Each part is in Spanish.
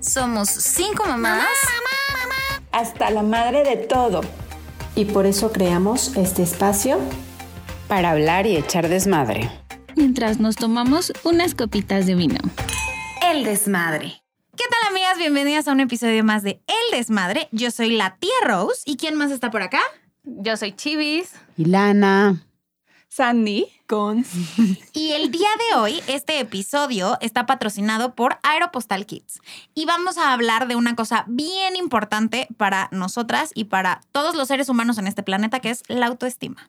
Somos cinco mamás. Hasta la madre de todo. Y por eso creamos este espacio para hablar y echar desmadre. Mientras nos tomamos unas copitas de vino. El desmadre. ¿Qué tal amigas? Bienvenidas a un episodio más de El desmadre. Yo soy la tía Rose. ¿Y quién más está por acá? Yo soy Chivis. Ilana. Sandy. Con. Y el día de hoy, este episodio está patrocinado por Aeropostal Kids. Y vamos a hablar de una cosa bien importante para nosotras y para todos los seres humanos en este planeta, que es la autoestima.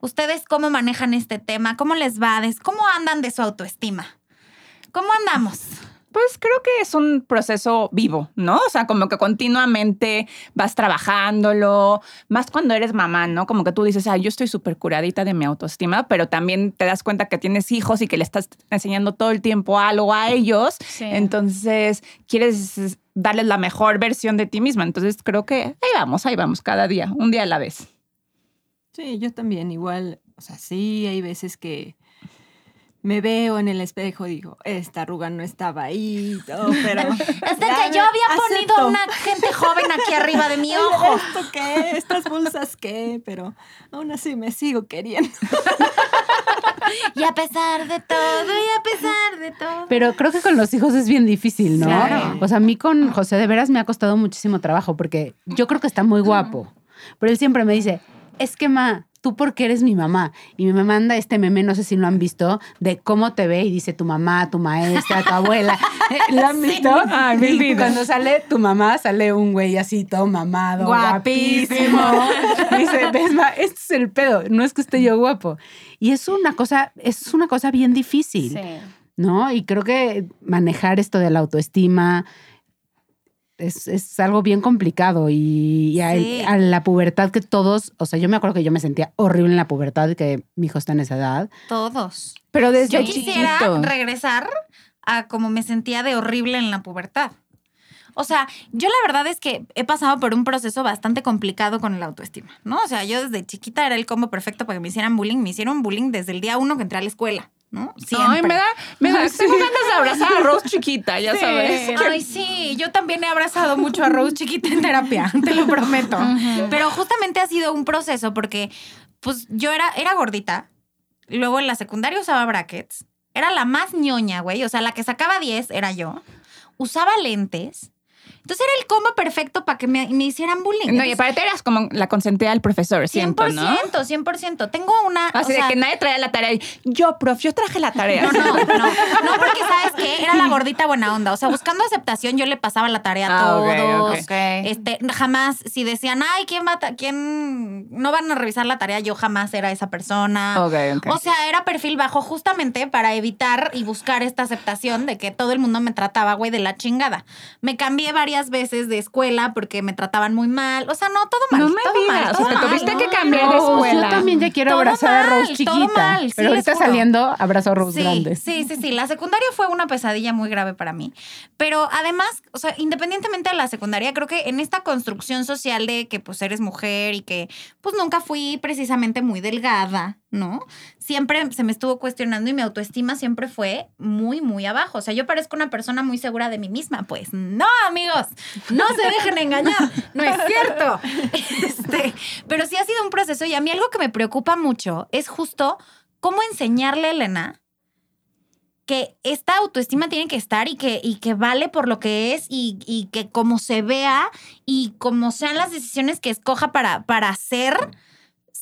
¿Ustedes cómo manejan este tema? ¿Cómo les va? ¿Cómo andan de su autoestima? ¿Cómo andamos? Pues creo que es un proceso vivo, ¿no? O sea, como que continuamente vas trabajándolo, más cuando eres mamá, ¿no? Como que tú dices, ah, yo estoy súper curadita de mi autoestima, pero también te das cuenta que tienes hijos y que le estás enseñando todo el tiempo algo a ellos. Entonces, quieres darles la mejor versión de ti misma. Entonces, creo que ahí vamos, ahí vamos, cada día, un día a la vez. Sí, yo también, igual, o sea, sí, hay veces que me veo en el espejo y digo, esta arruga no estaba ahí, pero... es de que yo había ponido una gente joven aquí arriba de mi ojo. ¿Esto qué? ¿Estas bolsas qué? Pero aún así me sigo queriendo. y a pesar de todo, y a pesar de todo. Pero creo que con los hijos es bien difícil, ¿no? Claro. O sea, a mí con José de veras me ha costado muchísimo trabajo porque yo creo que está muy guapo. Pero él siempre me dice, es que ma, tú porque eres mi mamá. Y me manda este meme, no sé si lo han visto, de cómo te ve y dice tu mamá, tu maestra, tu abuela. ¿Lo han visto? Ay, mi vida. Cuando sale tu mamá, sale un güey así todo mamado, guapísimo. dice, ves, ma, este es el pedo, no es que esté yo guapo. Y es una cosa, es una cosa bien difícil. Sí. ¿No? Y creo que manejar esto de la autoestima, es, es, algo bien complicado y, y a, Sí. a, la pubertad que todos, o sea, yo me acuerdo que yo me sentía horrible en la pubertad, que mi hijo está en esa edad. Todos. Pero desde Yo quisiera chiquito. regresar a como me sentía de horrible en la pubertad. O sea, yo la verdad es que he pasado por un proceso bastante complicado con la autoestima, ¿no? O sea, yo desde chiquita era el combo perfecto para que me hicieran bullying. Me hicieron bullying desde el día uno que entré a la escuela, ¿no? Siempre. Ay, me da, me da, tengo ganas de abrazar a Rose chiquita, ya sabes. Ay, sí, yo también he abrazado mucho a Rose chiquita en terapia, te lo prometo. Pero justamente ha sido un proceso porque, pues, yo era, era gordita, luego en la secundaria usaba brackets, era la más ñoña, güey, o sea, la que sacaba 10 era yo, usaba lentes. Entonces era el combo perfecto para que me, me hicieran bullying. No, y Entonces, aparte eras como la consentida del profesor, siento, 100%, ¿no? 100%. Tengo una... Así o sea, de que nadie traía la tarea. y, Yo, prof, yo traje la tarea. No, no, no. No, porque ¿sabes qué? Era la gordita buena onda. O sea, buscando aceptación, yo le pasaba la tarea a Ah, todos. ok. Este, jamás, si decían, ay, ¿quién va a quién no van a revisar la tarea? Yo jamás era esa persona. Ok, ok. O sea, era perfil bajo justamente para evitar y buscar esta aceptación de que todo el mundo me trataba, güey, de la chingada. Me cambié varias veces de escuela porque me trataban muy mal. O sea, no, todo mal. No me todo digas, mal, o todo sea, te mal. tuviste que No, cambiar de escuela. Yo también ya quiero Todo abrazar a mal, Rose todo chiquita. mal, sí, pero ahorita saliendo, abrazo a Rose Sí, grande. sí, sí, sí. La secundaria fue una pesadilla muy grave para mí. Pero además, o sea, independientemente de la secundaria, creo que en esta construcción social de que pues eres mujer y que pues nunca fui precisamente muy delgada, ¿no? Siempre se me estuvo cuestionando y mi autoestima siempre fue muy, muy abajo. O sea, yo parezco una persona muy segura de mí misma. Pues no, amigos, no se dejen engañar. No es cierto. Este, pero sí ha sido un proceso y a mí algo que me preocupa mucho es justo cómo enseñarle a Elena que esta autoestima tiene que estar y que, y que vale por lo que es y, y que como se vea y como sean las decisiones que escoja para, para hacer,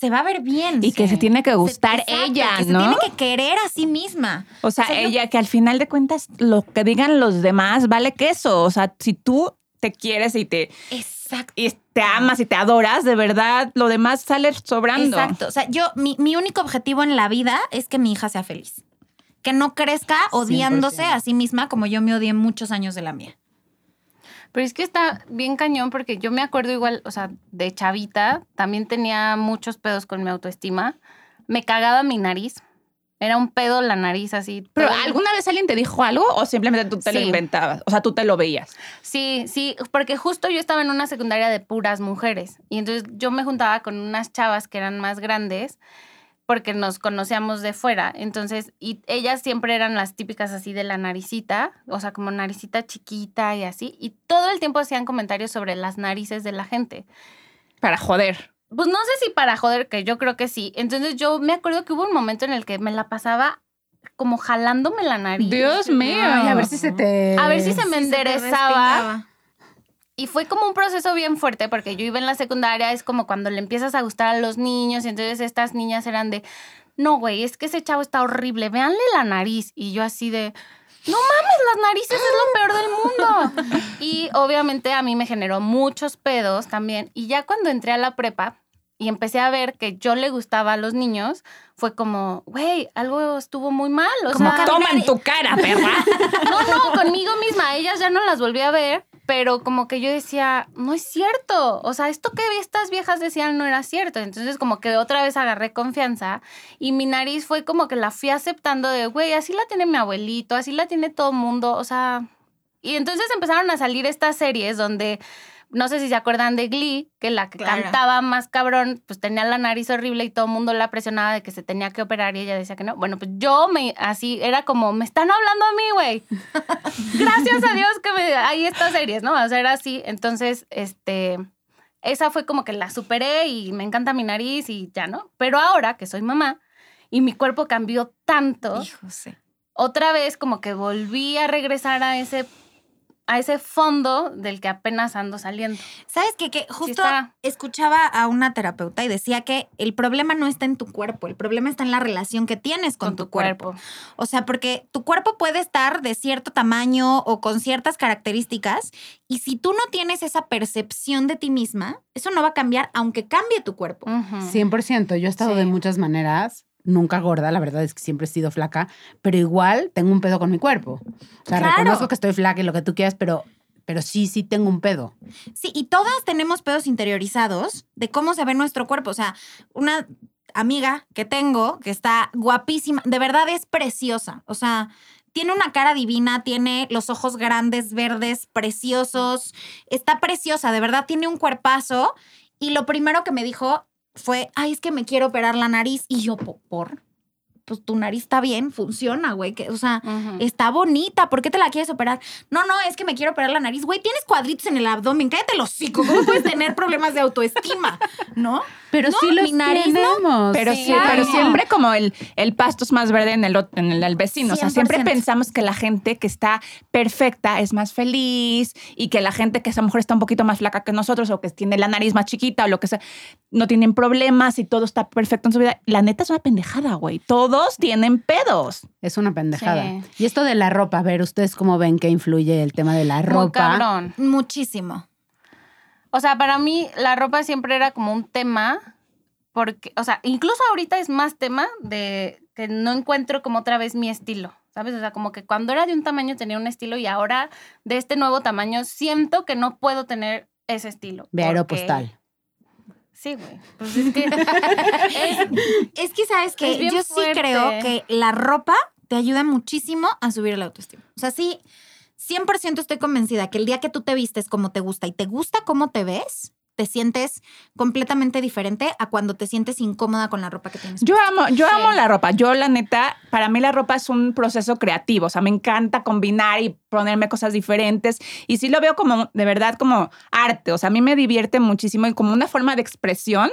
se va a ver bien. Y que se tiene que gustar Exacto, ella, que ¿no? Se tiene que querer a sí misma. O sea, O sea, yo- ella que al final de cuentas lo que digan los demás vale queso. O sea, si tú te quieres y te, Exacto. y te amas y te adoras, de verdad, lo demás sale sobrando. Exacto. O sea, yo, mi, mi único objetivo en la vida es que mi hija sea feliz. Que no crezca odiándose 100%. a sí misma como yo me odié muchos años de la mía. Pero es que está bien cañón porque yo me acuerdo igual, o sea, de chavita, también tenía muchos pedos con mi autoestima. Me cagaba mi nariz. Era un pedo la nariz así. Pero todo- ¿alguna vez alguien te dijo algo o simplemente tú te lo inventabas? O sea, tú te lo veías. Sí, sí, porque justo yo estaba en una secundaria de puras mujeres y entonces yo me juntaba con unas chavas que eran más grandes porque nos conocíamos de fuera. Entonces, y ellas siempre eran las típicas así de la naricita, o sea, como naricita chiquita y así. Y todo el tiempo hacían comentarios sobre las narices de la gente. Para joder. Pues no sé si para joder, que yo creo que sí. Entonces yo me acuerdo que hubo un momento en el que me la pasaba como jalándome la nariz. Dios mío. Ay, a ver si se te... A ver si se me Sí, se te enderezaba. Y fue como un proceso bien fuerte porque yo iba en la secundaria, es como cuando le empiezas a gustar a los niños y entonces estas niñas eran de, no, güey, es que ese chavo está horrible, véanle la nariz. Y yo así de, no mames, las narices es lo peor del mundo. Y obviamente a mí me generó muchos pedos también. Y ya cuando entré a la prepa y empecé a ver que yo le gustaba a los niños, fue como, güey, algo estuvo muy mal. O Como sea, toma en tu cara, perra. no, no, conmigo misma. Ellas ya no las volví a ver, pero como que yo decía, no es cierto. O sea, esto que estas viejas decían no era cierto. Entonces como que otra vez agarré confianza y mi nariz fue como que la fui aceptando de, güey, así la tiene mi abuelito, así la tiene todo el mundo. O sea, y entonces empezaron a salir estas series donde... No sé si se acuerdan de Glee, que la que Claro. cantaba más cabrón, pues tenía la nariz horrible y todo el mundo la presionaba de que se tenía que operar y ella decía que no. Bueno, pues yo me así era como, me están hablando a mí, güey gracias a Dios que me, hay estas series, ¿no? O sea, era así. Entonces, este, esa fue como que la superé y me encanta mi nariz y ya, ¿no? Pero ahora que soy mamá y mi cuerpo cambió tanto, Hijo, sí. otra vez como que volví a regresar a ese a ese fondo del que apenas ando saliendo. ¿Sabes qué? Que justo escuchaba a una terapeuta y decía que el problema no está en tu cuerpo, el problema está en la relación que tienes con, tu, cuerpo. O sea, porque tu cuerpo puede estar de cierto tamaño o con ciertas características y si tú no tienes esa percepción de ti misma, eso no va a cambiar aunque cambie tu cuerpo. Ujú. 100%. Yo he estado Sí. de muchas maneras, nunca gorda, la verdad es que siempre he sido flaca, pero igual tengo un pedo con mi cuerpo. O sea, Claro. reconozco que estoy flaca y lo que tú quieras, pero, pero sí, sí tengo un pedo. Sí, y todas tenemos pedos interiorizados de cómo se ve nuestro cuerpo. O sea, una amiga que tengo que está guapísima, de verdad es preciosa. O sea, tiene una cara divina, tiene los ojos grandes, verdes, preciosos. Está preciosa, de verdad tiene un cuerpazo. Y lo primero que me dijo fue, ay, es que me quiero operar la nariz. Y yo, "¿Po- ¿por? Pues tu nariz está bien, funciona, güey. que- O sea. Está bonita, ¿por qué te la quieres operar? No, no, es que me quiero operar la nariz. Güey, tienes cuadritos en el abdomen, cállate el hocico. ¿Cómo puedes tener problemas de autoestima? ¿No? Pero No, sí los mi nariz no. tenemos. Pero Sí, sí, pero siempre como el, el pasto es más verde en el, en el, el vecino. O sea, siempre 100%. pensamos que la gente que está perfecta es más feliz y que la gente que a lo mejor está un poquito más flaca que nosotros o que tiene la nariz más chiquita o lo que sea, no tienen problemas y todo está perfecto en su vida. La neta es una pendejada, güey. Todos tienen pedos. Es una pendejada. Sí. Y esto de la ropa, a ver, ¿ustedes cómo ven que influye el tema de la Muy ropa? cabrón. Muchísimo. O sea, para mí la ropa siempre era como un tema, porque, o sea, incluso ahorita es más tema de que no encuentro como otra vez mi estilo, ¿sabes? O sea, como que cuando era de un tamaño tenía un estilo y ahora de este nuevo tamaño siento que no puedo tener ese estilo. De porque- aeropostal. Sí, güey. Pues es que es- Es que, ¿sabes que Yo sí creo que la ropa te ayuda muchísimo a subir la autoestima. O sea, sí, 100% estoy convencida que el día que tú te vistes como te gusta y te gusta cómo te ves, te sientes completamente diferente a cuando te sientes incómoda con la ropa que tienes. Yo amo, yo Sí. amo la ropa. Yo, la neta, para mí la ropa es un proceso creativo. O sea, me encanta combinar y ponerme cosas diferentes. Y sí lo veo como, de verdad, como arte. O sea, a mí me divierte muchísimo y como una forma de expresión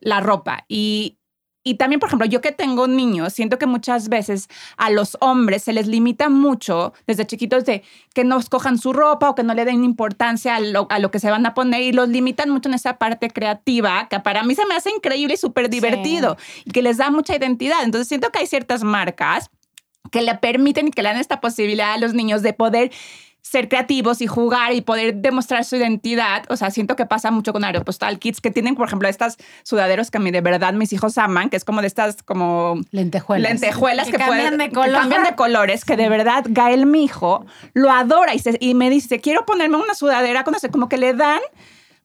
la ropa. Y, y también, por ejemplo, yo que tengo niños, siento que muchas veces a los hombres se les limita mucho desde chiquitos de que no escojan su ropa o que no le den importancia a lo, a lo que se van a poner y los limitan mucho en esa parte creativa que para mí se me hace increíble y súper divertido y que les da mucha identidad. Entonces siento que hay ciertas marcas que le permiten y que le dan esta posibilidad a los niños de poder ser creativos y jugar y poder demostrar su identidad. O sea, siento que pasa mucho con Aeropostal Kids, que tienen, por ejemplo, estas sudaderos que a mí de verdad mis hijos aman, que es como de estas como Lentejuelas. lentejuelas Que que, cambian pueden- de que color. cambian de colores, que de verdad Gael, mi hijo, lo adora y, se- y me dice, quiero ponerme una sudadera, con eso", como que le dan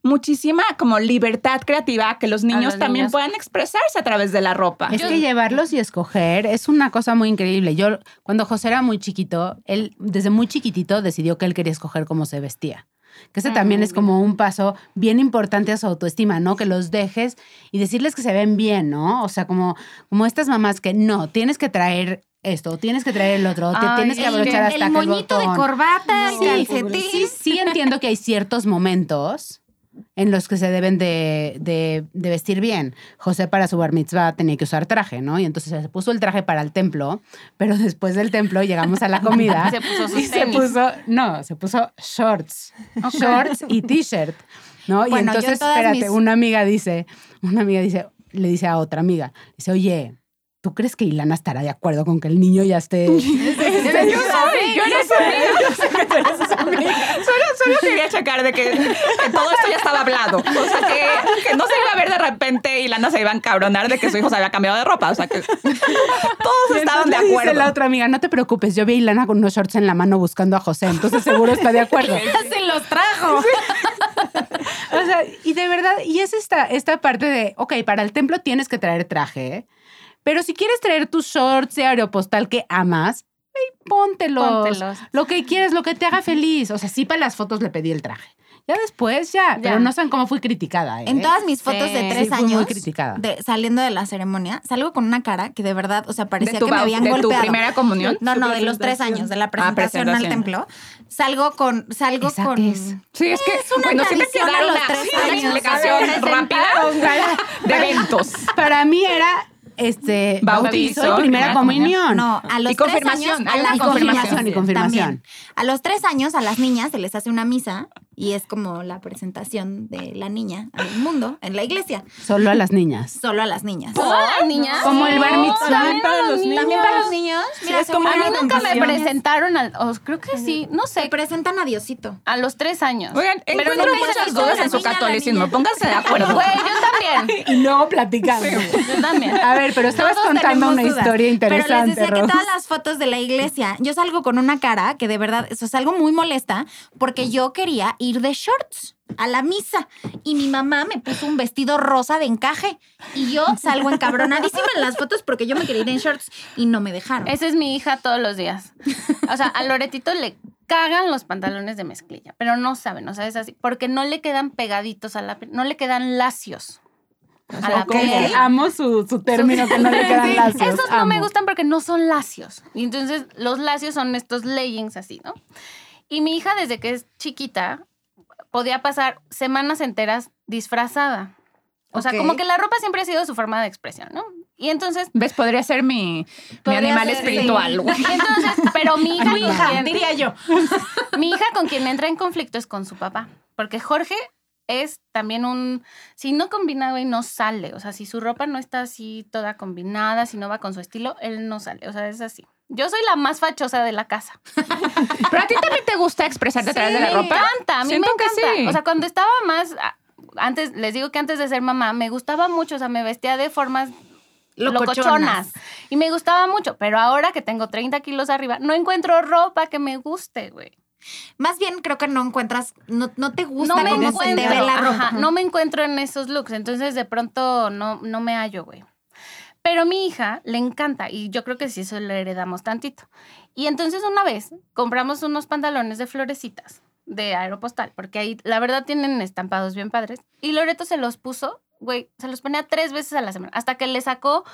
muchísima como libertad creativa que los niños los también niños. puedan expresarse a través de la ropa. Es que llevarlos y escoger es una cosa muy increíble. Yo, cuando José era muy chiquito, él desde muy chiquitito decidió que él quería escoger cómo se vestía. Que ese también es como un paso bien importante a su autoestima, ¿no? Que los dejes y decirles que se ven bien, ¿no? O sea, como, como estas mamás que no, tienes que traer esto, tienes que traer el otro, te Ay, tienes que abrochar el, hasta el moñito de botón. corbata, No, Sí, calcetín. sí, sí entiendo que hay ciertos momentos en los que se deben de, de- de vestir bien. José para su bar mitzvah tenía que usar traje, ¿no? Y entonces se puso el traje para el templo, pero después del templo llegamos a la comida Se puso sus y se puso, no, se puso shorts, shorts y t-shirt, ¿no? y Bueno, entonces, espérate, mis- una amiga dice, una amiga dice, le dice a otra amiga, dice, oye, ¿tú crees que Ilana estará de acuerdo con que el niño ya esté... Yo soy, yo no soy. Yo esa amiga. Solo, solo quería checar de que, que todo esto ya estaba hablado. O sea, que, que no se iba a ver de repente y Lana se iba a encabronar de que su hijo se había cambiado de ropa. O sea, que todos estaban de Entonces Dice acuerdo. la otra amiga, no te preocupes, yo vi a Ilana con unos shorts en la mano buscando a José, entonces seguro está de acuerdo. Se los trajo. O sea, y de verdad, y es esta, esta parte de, ok, para el templo tienes que traer traje, pero si quieres traer tus shorts de aeropostal que amas, ey, póntelos. Póntelos. Lo que quieras, lo que te haga feliz. O sea, sí para las fotos le pedí el traje. Ya después, ya. Pero no saben cómo fui criticada. ¿eh? En todas mis fotos Sí. de tres Sí, fui muy años, criticada. de- saliendo de la ceremonia, salgo con una cara que de verdad, o sea, parecía ¿De tu, que me habían de tu golpeado. primera comunión? No, no, de los tres años, de la Ah, presentación, al templo. Salgo con, salgo ¿Esa con. es? Sí, es que una bueno, sí a los una, tres una años. explicación rápida de eventos. Para mí era este Bautizo, bautizo, y primera primera comunión. No, a los Y confirmación, tres años, hay a una las confirmación. Y confirmación. también. A los tres años a las niñas se les hace una misa y es como la presentación de la niña al mundo en la iglesia, Solo a las niñas. solo a las niñas. ¿Todas las niñas? Como el bar mitzvah. También para a los niños. También para los niños. Mira, es como A mí nunca me presentaron al. creo que sí, no se sé. presentan a Diosito. A los tres años. Oigan, Pero encuentro hice muchas dudas la en su la catolicismo. Pónganse de acuerdo. Güey, yo también. Y luego platicando. Yo también. A ver, pero estabas Todos contando una dudas. historia interesante, Pero les decía Ros. que todas las fotos de la iglesia, yo salgo con una cara que de verdad, eso es algo muy molesta, porque yo quería ir de shorts a la misa y mi mamá me puso un vestido rosa de encaje y yo salgo encabronadísima en las fotos porque yo me quería ir en shorts y no me dejaron. Esa es mi hija todos los días. O sea, a Loretito le cagan los pantalones de mezclilla, pero no saben, o sea, es así, porque no le quedan pegaditos a la no le quedan lacios. A la piel. amo su, su término que no le quedan lacios. Esos no me amo. gustan porque no son lacios. Y entonces los lacios son estos leggings así, ¿no? Y mi hija desde que es chiquita podía pasar semanas enteras disfrazada. O sea, Ok. como que la ropa siempre ha sido su forma de expresión, ¿no? Y entonces ¿Ves? Podría ser mi, mi Podría animal ser, espiritual. sí. entonces, pero mi hija, Mi con hija, quien- diría yo. mi hija con quien entra en conflicto es con su papá. Porque Jorge es también un. Si no combina, güey, no sale. O sea, si su ropa no está así toda combinada, si no va con su estilo, él no sale. O sea, es así. Yo soy la más fachosa de la casa. Pero a ti también te gusta expresarte a través de la me ropa. encanta, a mí Siento me que encanta. sí. O sea, cuando estaba más. ah, Antes, les digo que antes de ser mamá, me gustaba mucho. O sea, me vestía de formas Locochonas. locochonas. Y me gustaba mucho. Pero ahora que tengo 30 kilos arriba, no encuentro ropa que me guste, güey. Más bien creo que no encuentras, no, no te gusta No me cómo se te encuentro. ve la ropa. ajá, no me encuentro en esos looks. Entonces, de pronto, no, no me hallo, güey. Pero a mi hija le encanta y yo creo que sí eso le heredamos tantito. Y entonces una vez compramos unos pantalones de florecitas de Aeropostal, porque ahí la verdad tienen estampados bien padres. Y Loreto se los puso, güey, se los ponía tres veces a la semana, hasta que le sacó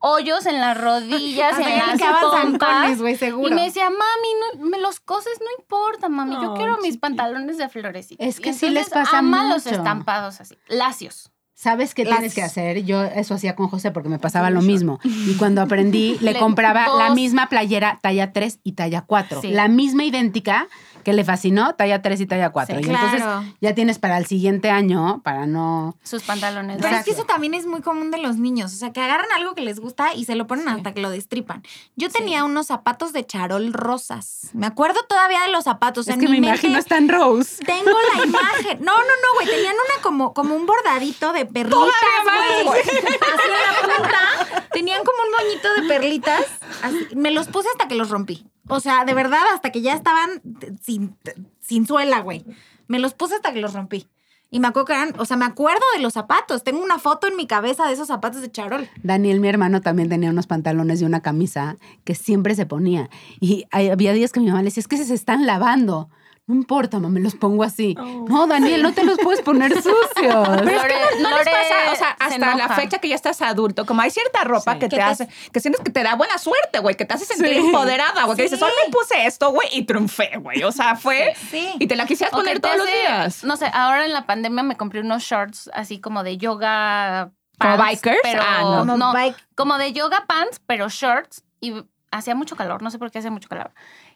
hoyos en las rodillas, en las pompas. seguro. Y me decía, mami, no, me los coses, no importa, mami. Yo quiero mis pantalones de florecitas. Es que sí les pasa ama los mucho. estampados así, lacios. ¿Sabes qué Las- tienes que hacer? Yo eso hacía con José porque me pasaba lo mismo. Y cuando aprendí, le Le- compraba la misma playera talla 3 y talla 4. Sí. La misma idéntica que le fascinó, talla 3 y talla 4. Sí, y claro. entonces ya tienes para el siguiente año, para no... Sus pantalones. Pero es que eso también es muy común de los niños, o sea, que agarran algo que les gusta y se lo ponen hasta que lo destripan. Yo tenía unos zapatos de charol rosas. Me acuerdo todavía de los zapatos. es en que mi me imagino mente están Rose. Tengo la imagen. No, no, no, güey. Tenían una como, como un bordadito de perlitas, güey. Así en la punta. Tenían como un moñito de perlitas. Así. Me los puse hasta que los rompí. O sea, de verdad, hasta que ya estaban sin, sin suela, güey. Me los puse hasta que los rompí. Y me acuerdo que eran, o sea, me acuerdo de los zapatos. Tengo una foto en mi cabeza de esos zapatos de charol. Daniel, mi hermano, también tenía unos pantalones y una camisa que siempre se ponía. Y había días que mi mamá le decía, es que se están lavando. No importa, mamá, me los pongo así. Oh. No, Daniel, no te los puedes poner sucios. Pero es que no, no les Lore pasa, o sea, se hasta la fecha que ya estás adulto, como hay cierta ropa Sí. que Que te te- hace, que sientes que te da buena suerte, güey, que te hace sentir Sí. empoderada, güey, que dices, hoy me puse esto, güey, y triunfé, güey, o sea, fue, Sí. y te la quisieras poner todos los días. No sé, ahora en la pandemia me compré unos shorts así como de yoga. ¿Como pants, bikers? Pero Ah, no. Como no, bike- como de yoga pants, pero shorts. Y hacía mucho calor, no sé por qué hacía mucho calor.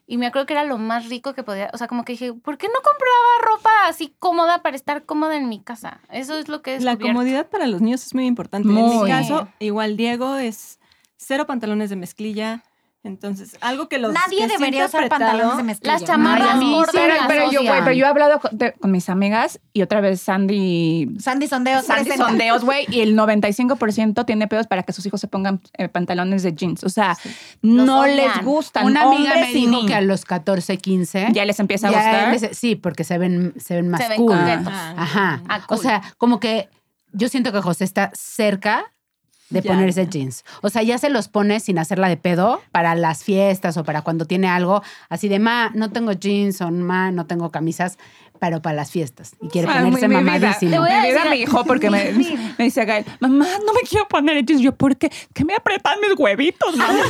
Y me acuerdo que era lo más rico que podía. O sea, como que dije, ¿por qué no compraba ropa así cómoda para estar cómoda en mi casa? Eso es lo que es La comodidad para los niños es muy importante. en mi caso, igual Diego es cero pantalones de mezclilla. Entonces, algo que los Nadie que debería usar apretado- pantalones de mezclilla. Las chamarras Ay, mí sí, gordas Pero, las pero yo, pero yo he hablado con, de- con mis amigas y otra vez Sandy Sandy Sondeos. Sandy presenta. sondeos, güey, y el 95% tiene pedos para que sus hijos se pongan eh, pantalones de jeans. O sea, no odian. les gustan. Una amiga me dijo que a los 14, 15 ya les empieza a gustar. les- sí, porque se ven, se ven más Se ven cool. Ah. Ajá. Ah, O cool. sea, como que yo siento que José está cerca de Ya. ponerse jeans. O sea, ya se los pone sin hacerla de pedo para las fiestas o para cuando tiene algo así de, ma, no tengo jeans o ma, no tengo camisas, pero para las fiestas. Y quiere Ay, ponerse mi vida, mamadísimo. Te voy a Mi vida decir- me dijo porque me, me dice Gael, mamá, no me quiero poner jeans. Yo, ¿por qué? Que me apretan mis huevitos, mamá.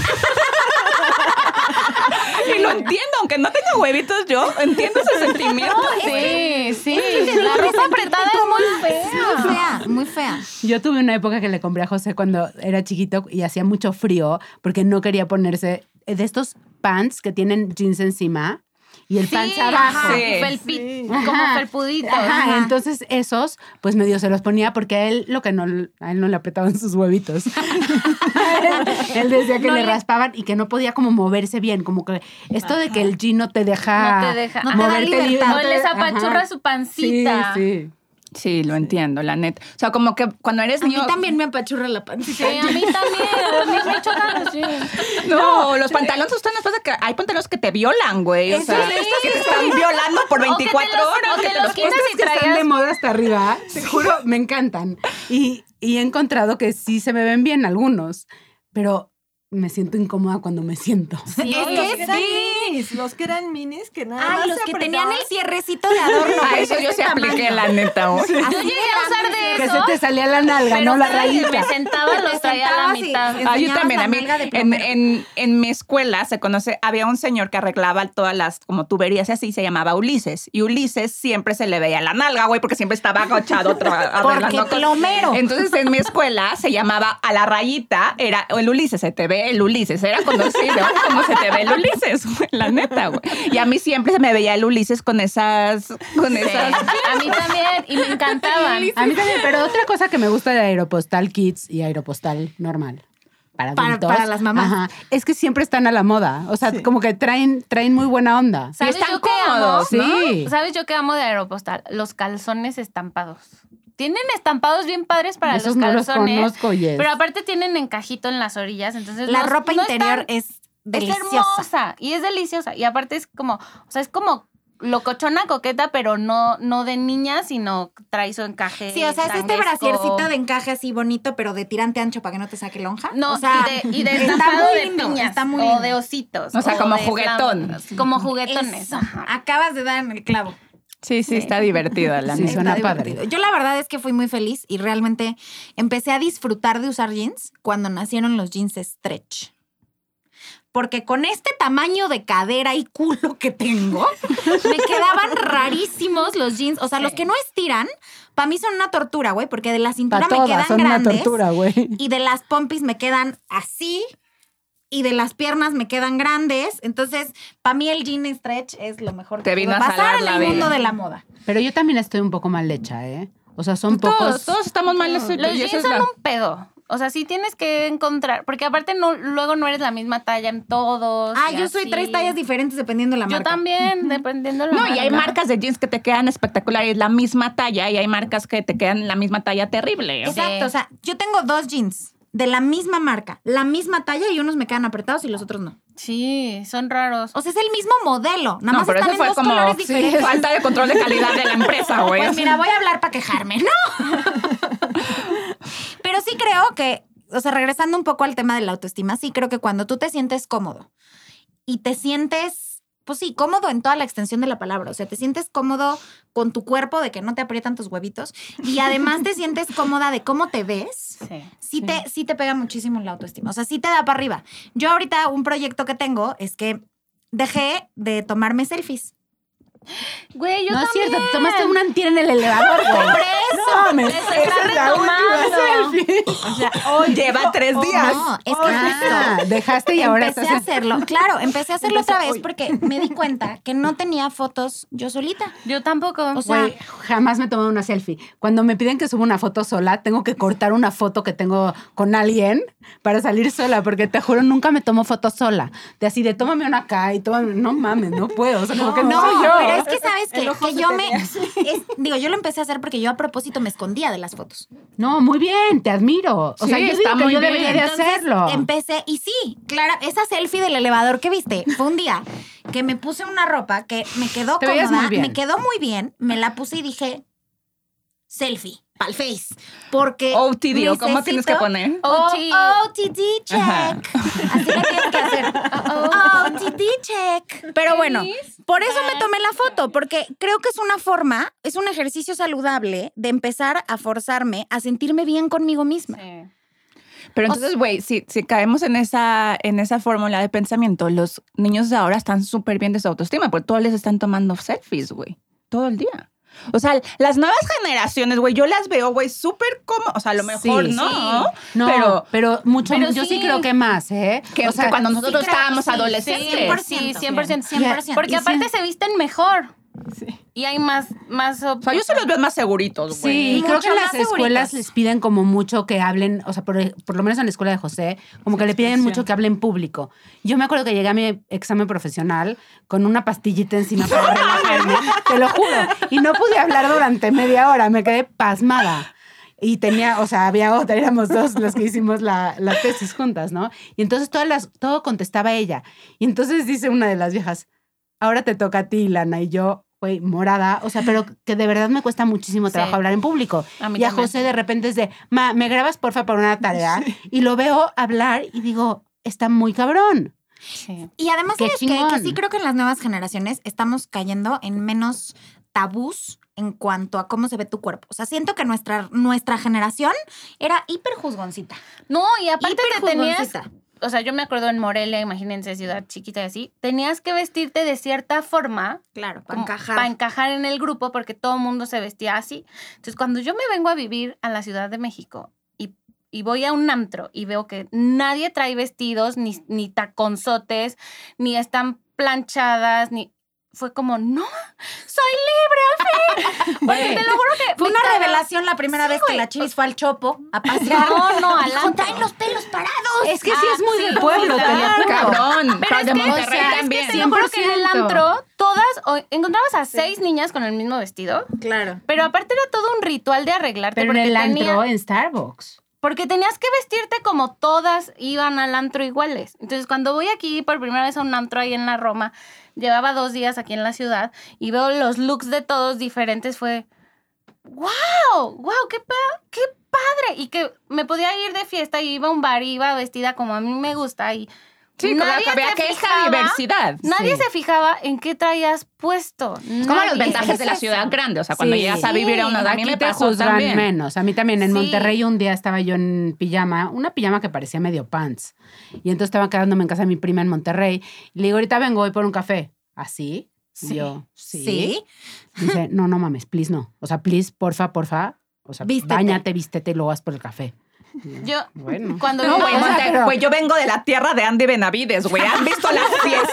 y lo entiendo, aunque no tenga huevitos yo, entiendo ese sentimiento. Sí, sí. La ropa apretada es muy fea. Muy fea, muy fea. Yo tuve una época que le compré a José cuando era chiquito y hacía mucho frío porque no quería ponerse de estos pants que tienen jeans encima y el Sí, pants abajo. ajá, Sí. felpi- Sí. como Ajá. felpuditos. Ajá, entonces esos, pues medio se los ponía porque a él lo que no, a él no le apretaban sus huevitos. él decía que No le raspaban y que no podía como moverse bien, como que esto de que el jean no te deja, No te deja. No te da libertad. libre, O te- les apachurra ajá. su pancita. Sí, sí. Sí, lo entiendo, la neta. O sea, como que cuando eres A mí niño... también me apachurra la pancita. Sí, a mí también. A mí jeans. No, los pantalones usted nos pasa que hay pantalones que te violan, güey. O sea, sí. que te están violando por O que te 24 los- horas. o que que te los los quitas Estos y que están de moda hasta arriba, te juro, me encantan. Y, y he encontrado que sí se me ven bien algunos, pero me siento incómoda cuando me siento. Sí, es los que que eran sí. minis, los que eran minis que nada Ay, más los se que apretaban. tenían el cierrecito de adorno. A eso yo se apliqué, la neta. Yo llegué a usar Que se te salía la nalga, Pero no la rayita. me sentaba, los traía a la mitad. Ah, yo también. A mí, en, en, en mi escuela se conoce, había un señor que arreglaba todas las como tuberías y así se llamaba Ulises. Y Ulises siempre se le veía la nalga, güey, porque siempre estaba agachado Porque plomero. Entonces en mi escuela se llamaba a la rayita, era el Ulises, se te ve el Ulises, era conocido como se te ve el Ulises, güey, la neta, güey. Y a mí siempre se me veía el Ulises con esas, con Sí, esas. A mí también. Y me encantaban. A mí también, pero otra cosa que me gusta de Aeropostal Kids y Aeropostal normal. Para, Para- adultos, para las mamás. ajá, es que siempre están a la moda. O sea, Sí. como que traen, traen muy buena onda. ¿Sabes están yo qué amo? cómodos, Sí. ¿Sabes yo qué amo de Aeropostal? Los calzones estampados. Tienen estampados bien padres para Esos los no los calzones. conozco, yes. Pero aparte tienen encajito en las orillas, entonces La no- ropa no interior están- es es deliciosa. hermosa y es deliciosa y aparte es como, o sea, es como locochona coqueta, pero no no de niña, sino trae su encaje. Sí, o sea, es este brasiercito de encaje así bonito, pero de tirante ancho para que no te saque lonja. No, o sea, y de, y de está muy de piñas está muy o de ositos. O sea, como juguetón. Como juguetones. Eso. Acabas de dar en el clavo. Sí, sí, está divertido, la Sí, suena padre. divertido. Yo la verdad es que fui muy feliz y realmente empecé a disfrutar de usar jeans cuando nacieron los jeans stretch. Porque con este tamaño de cadera y culo que tengo, me quedaban rarísimos los jeans. O sea, los que no estiran, para mí son una tortura, güey, porque de la cintura Para me quedan todas, son una grandes tortura, güey. y de las pompis me quedan así y de las piernas me quedan grandes. Entonces, para mí el jean stretch es lo mejor Te que vino pudo a pasar en la el mundo vida. de la moda. Pero yo también estoy un poco mal hecha, ¿eh? O sea, son Todos, pocos. todos estamos mal. Los jeans son un pedo. O sea, sí tienes que encontrar, porque aparte no, luego no eres la misma talla en todos. Ah, yo soy tres tallas diferentes dependiendo de la Yo marca. también, dependiendo de la No, y hay marca. marcas de jeans que te quedan espectaculares, la misma talla, y hay marcas que te quedan la misma talla terrible. Exacto, o sea, yo tengo dos jeans de la misma marca, la misma talla y unos me quedan apretados y los otros no. Sí, son raros. O sea, es el mismo modelo, nada no, más pero están eso en fue dos como colores sí, diferentes. falta de control de calidad de la empresa, güey. Pues mira, voy a hablar para quejarme, ¿no? Pero sí creo que, o sea, regresando un poco al tema de la autoestima, sí creo que cuando tú te sientes cómodo y te sientes pues sí, cómodo en toda la extensión de la palabra. O sea, te sientes cómodo con tu cuerpo de que no te aprietan tus huevitos y además te sientes cómoda de cómo te ves. Sí. Sí, Te, sí te pega muchísimo la autoestima. O sea, sí te da para arriba. Yo ahorita un proyecto que tengo es que dejé de tomarme selfies. Güey, yo no es cierto, te tomaste un antier en el elevador, güey. Por eso. No, me Esa es la selfie. O sea, hoy Lleva tres días. No, es que Ah, dejaste y ahora empecé estás a hacerlo. Claro, empecé a hacerlo Empecé otra vez hoy. porque me di cuenta que no tenía fotos yo solita. Yo tampoco. O sea, Güey, jamás me tomé una selfie. Cuando me piden que suba una foto sola, tengo que cortar una foto que tengo con alguien para salir sola, porque te juro, nunca me tomo fotos sola. De así, de tómame una acá y tómame. No mames, no puedo. O sea, como que no, no, soy yo. pero es que sabes que, que yo me. es- digo, yo lo empecé a hacer porque yo a propósito me escondía de las fotos. No, muy bien, te admiro. O Sí, sea, yo está digo que muy yo bien. debería de Entonces, hacerlo. Empecé, y sí, Clara, esa selfie del elevador que viste fue un día que me puse una ropa que me quedó Te cómoda, muy bien. me quedó muy bien, me la puse y dije, selfie, pa'l face. Porque. OTD, ¿o cómo tienes que poner? OTD check. Ajá. Así lo tienes que check. Pero bueno, por eso me tomé la foto, porque creo que es una forma, es un ejercicio saludable de empezar a forzarme a sentirme bien conmigo misma. Sí. Pero entonces, güey, si, si caemos en esa, en esa fórmula de pensamiento, los niños de ahora están súper bien de su autoestima, porque todos les están tomando selfies, güey, todo el día. O sea, las nuevas generaciones, güey, yo las veo, güey, súper como, o sea, a lo mejor Sí, no, sí. No, pero pero, mucho, pero yo sí. sí. creo que más, ¿eh? que, o sea, que cuando nosotros estábamos sí, adolescentes. 100%. Sí, 100%. 100%. Porque Y aparte sí. se visten mejor. Sí. Y hay más, más O sea, yo se los veo más seguritos, güey. Sí, y creo que las escuelas les piden como mucho que hablen, o sea, por, por lo menos en la escuela de José, como que le piden mucho que hablen público. Yo me acuerdo que llegué a mi examen profesional con una pastillita encima para relajarme, te lo juro, y no pude hablar durante media hora, me quedé pasmada. Y tenía, o sea, había otra, éramos dos los que hicimos la, la tesis juntas, ¿no? Y entonces todas las, todo contestaba ella. Y entonces dice una de las viejas, ahora te toca a ti, Lana, y yo, güey, morada, o sea, pero que de verdad me cuesta muchísimo trabajo Sí. hablar en público. A mí y a también. José de repente es de, ma, ¿me grabas porfa para una tarea? Y lo veo hablar y digo, está muy cabrón. Sí. Y además, chingón. Que sí creo que en las nuevas generaciones estamos cayendo en menos tabús en cuanto a cómo se ve tu cuerpo. O sea, siento que nuestra, nuestra generación era hiper juzgoncita. No, y aparte Hiper te tenías. O sea, yo me acuerdo en Morelia, imagínense, ciudad chiquita y así, tenías que vestirte de cierta forma Claro, para encajar. para encajar en el grupo porque todo el mundo se vestía así. Entonces, cuando yo me vengo a vivir a la Ciudad de México y, y voy a un antro y veo que nadie trae vestidos, ni, ni taconzotes, ni están planchadas, ni... Fue como, no, soy libre al fin. Porque te lo juro que... Fue una revelación la primera vez que güey. la Chivis fue al Chopo a pasear. No, no, al traen los pelos parados. Es que sí es muy sí, de pueblo, te lo claro. juro. Cabrón, Pero es de que, o sea, es que también. te lo juro que en el 100%. antro, todas, o- encontrabas a seis niñas con el mismo vestido, Claro. pero aparte era todo un ritual de arreglarte Pero en porque, el tenía- antro, en Starbucks. porque tenías que vestirte como todas iban al antro iguales. Entonces, cuando voy aquí por primera vez a un antro ahí en la Roma, llevaba dos días aquí en la ciudad y veo los looks de todos diferentes, fue, wow, wow, qué, qué padre. Y que me podía ir de fiesta y iba a un bar y iba vestida como a mí me gusta y Sí, como nadie que había se que esa fijaba- diversidad. Nadie Sí. se fijaba en qué traías puesto. Es como los ventajas de la Es ciudad grande. O sea, cuando Sí. llegas a vivir a una... A mí Aquí me te pasó juzgan también. menos. A mí también en Sí. Monterrey un día estaba yo en pijama, una pijama que parecía medio pants. Y entonces estaba quedándome en casa de mi prima en Monterrey. Y le digo, ahorita vengo, voy por un café. ¿Así? Y Sí. yo, sí. Sí. Dice, no, no mames, please no. O sea, please, porfa, porfa. O sea, Vístete. bañate, vístete y luego vas por el café. Yo, Bueno. cuando No, güey, pero- yo vengo de la tierra de Andy Benavides, güey. ¿Han visto las fiestas?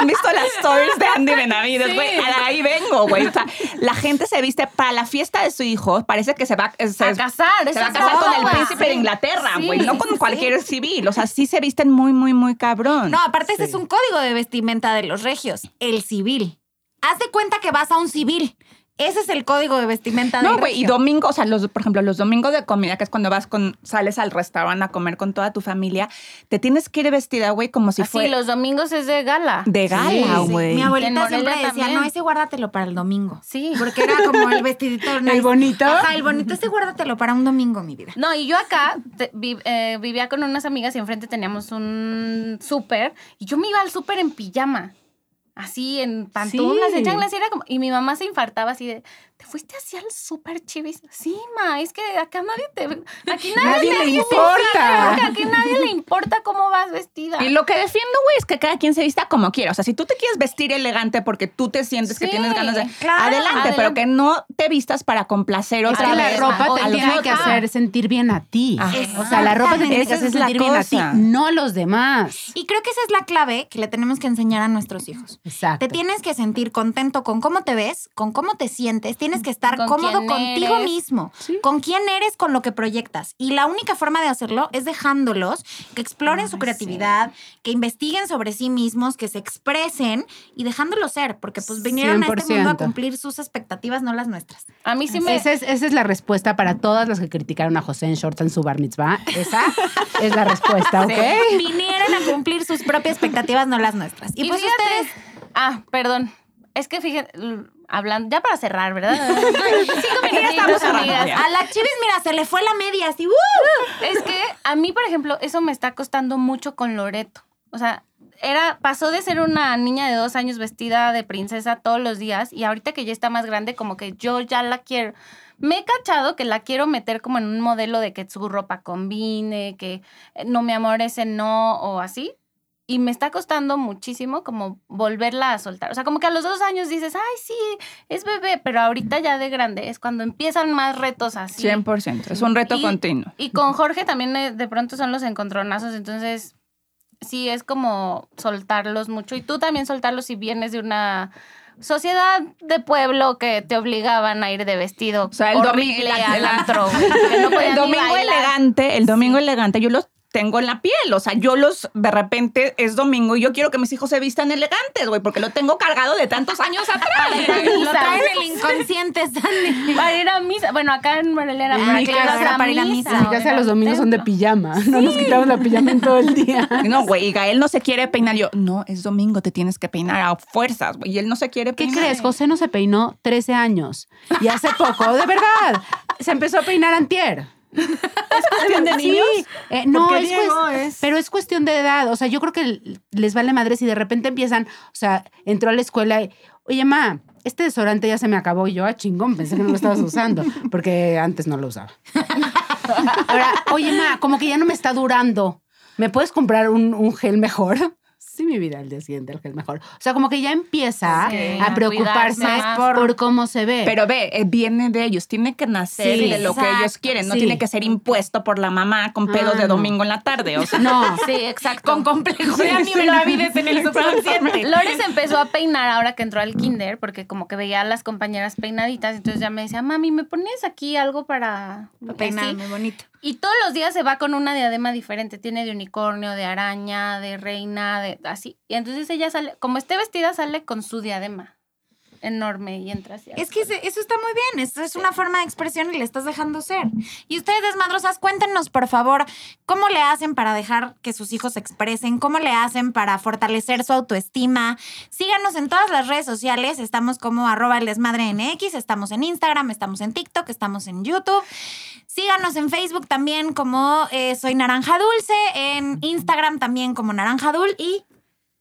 ¿Han visto las stories de Andy Benavides, güey? De Ahí vengo, güey. O sea, la gente se viste para la fiesta de su hijo. Parece que se va, se, a se casar. va eso a casar con el príncipe de sí. Inglaterra, Sí, güey. No sí, con sí. cualquier civil. O sea, sí se visten muy, muy, muy cabrón. No, aparte ese es un código de vestimenta de los regios, el civil. Haz de cuenta que vas a un civil. Ese es el código de vestimenta No, güey, y domingo, o sea, los, por ejemplo, los domingos de comida, que es cuando vas con, sales al restaurante a comer con toda tu familia, te tienes que ir vestida, güey, como si fuera los domingos es de gala. de gala, Sí, güey. Mi abuelita siempre decía, también. no, ese guárdatelo para el domingo. Sí. Porque era como el vestidito. nice. bonito? Ajá, el bonito, ese guárdatelo para un domingo, mi vida. No, y yo acá te- vi- eh, vivía con unas amigas y enfrente teníamos un súper y yo me iba al súper en pijama. Así en pantuflas, Sí. en chanclas, y era como, y mi mamá se infartaba así de, ¿te fuiste así al súper chivis? Sí, ma, es que acá nadie te, aquí nadie, le importa. Aquí nadie le importa cómo vas vestida. Y lo que defiendo, güey, es que cada quien se vista como quiera. O sea, si tú te quieres vestir elegante porque tú te sientes que tienes ganas de. claro, adelante, pero que no te vistas para complacer Es otra que la ropa o te los tiene que hacer sentir bien a ti. Ajá. O sea, la ropa te tiene que hacer sentir bien a ti, no a los demás. Y creo que esa es la clave que le tenemos que enseñar a nuestros hijos. Exacto. Te tienes que sentir contento con cómo te ves, con cómo te sientes. Tienes que estar Con cómodo contigo eres. mismo, Sí. con quién eres, con lo que proyectas. Y la única forma de hacerlo es dejándolos que exploren su creatividad, que investiguen sobre sí mismos, que se expresen y dejándolos ser, porque pues vinieron a este mundo a 100%. cumplir sus expectativas, no las nuestras. A mí sí me... Esa es, esa es la respuesta para todas las que criticaron a José en shorts en su bar mitzvah. Esa es la respuesta, ¿ok? Vinieron a cumplir sus propias expectativas, no las nuestras. Y, Y pues fíjate- ustedes Ah, perdón. Es que fíjate, l- hablando, ya para cerrar, ¿verdad? Cinco minutitos, amigas. A la chivis, mira, se le fue la media, así. ¡uh! Es que a mí, por ejemplo, eso me está costando mucho con Loreto. O sea, era, pasó de ser una niña de dos años vestida de princesa todos los días y ahorita que ya está más grande, como que yo ya la quiero. Me he cachado que la quiero meter como en un modelo de que su ropa combine, que eh, no, mi amor, ese no, o así. Y me está costando muchísimo como volverla a soltar. O sea, como que a los dos años dices, ay, sí, es bebé, pero ahorita ya de grande es cuando empiezan más retos así. 100%. Es un reto Y- continuo. Y con Jorge también eh, de pronto son los encontronazos, entonces sí es como soltarlos mucho. Y tú también soltarlos si vienes de una sociedad de pueblo que te obligaban a ir de vestido. O sea, el domingo- antro, no el domingo elegante, el domingo elegante, yo los tengo en la piel. O sea, yo los, de repente es domingo y yo quiero que mis hijos se vistan elegantes, güey, porque lo tengo cargado de tantos años atrás. Lo traen el inconsciente, Sandy. Para ir a misa. Bueno, acá en Morelia era para casa para ir a misa. En mi casa los domingos son de pijama. No nos quitamos la pijama en todo el día. No, güey, y Gael no se quiere peinar. Yo, no, es domingo, te tienes que peinar a fuerzas, güey. Y él no se quiere ¿Qué peinar. crees? José no se peinó 13 años. Y hace poco, de verdad, se empezó a peinar antier. ¿Es cuestión de Sí, eh, no, es, Diego cues- es- pero es cuestión de edad. O sea, yo creo que les vale madre si de repente empiezan, o sea, entró a la escuela y, oye, ma, este desodorante ya se me acabó. Y yo, ah, chingón, pensé que no lo estabas usando, porque antes no lo usaba. Ahora, oye, ma, como que ya no me está durando. ¿Me puedes comprar un, un gel mejor? Sí, mi vida, el día siguiente el gel mejor. O sea, como que ya empieza Sí, a preocuparse por, cómo se ve. Pero ve, eh, viene de ellos, tiene que nacer Sí, de lo que ellos quieren, no sí. tiene que ser impuesto por la mamá con pedos Ah, de no. domingo en la tarde. O sea, no, Sí, exacto. Con complejo de amiloides en el subconsciente. Lore se empezó a peinar ahora que entró al kinder, porque como que veía a las compañeras peinaditas, entonces ya me decía, mami, ¿me pones aquí algo para así?" Peinarme bonito. Y todos los días se va con una diadema diferente. Tiene de unicornio, de araña, de reina, de así. Y entonces ella sale, como esté vestida, sale con su diadema enorme y entra así. Es que eso está muy bien, eso es una forma de expresión y le estás dejando ser. Y ustedes, desmadrosas, cuéntenos, por favor, cómo le hacen para dejar que sus hijos se expresen, cómo le hacen para fortalecer su autoestima. Síganos en todas las redes sociales, estamos como arroba el desmadre NX, estamos en Instagram, estamos en TikTok, estamos en YouTube. Síganos en Facebook también como eh, Soy Naranja Dulce, en Instagram también como Naranja Dul y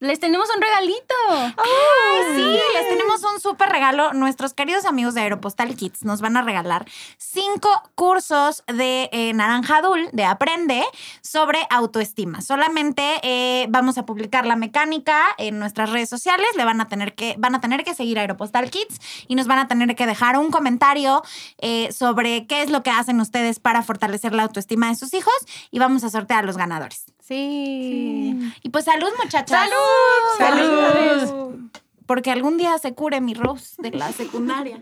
Les tenemos un regalito. Ay, sí, les tenemos un súper regalo. Nuestros queridos amigos de Aeropostal Kids nos van a regalar cinco cursos de eh, Naranja Dul, de Aprende, sobre autoestima. Solamente eh, vamos a publicar la mecánica en nuestras redes sociales. Le van a tener que, van a tener que seguir Aeropostal Kids y nos van a tener que dejar un comentario eh, sobre qué es lo que hacen ustedes para fortalecer la autoestima de sus hijos y vamos a sortear a los ganadores. Sí. Y pues salud, muchachas. ¡Salud! Porque algún día se cure mi Rose de la secundaria.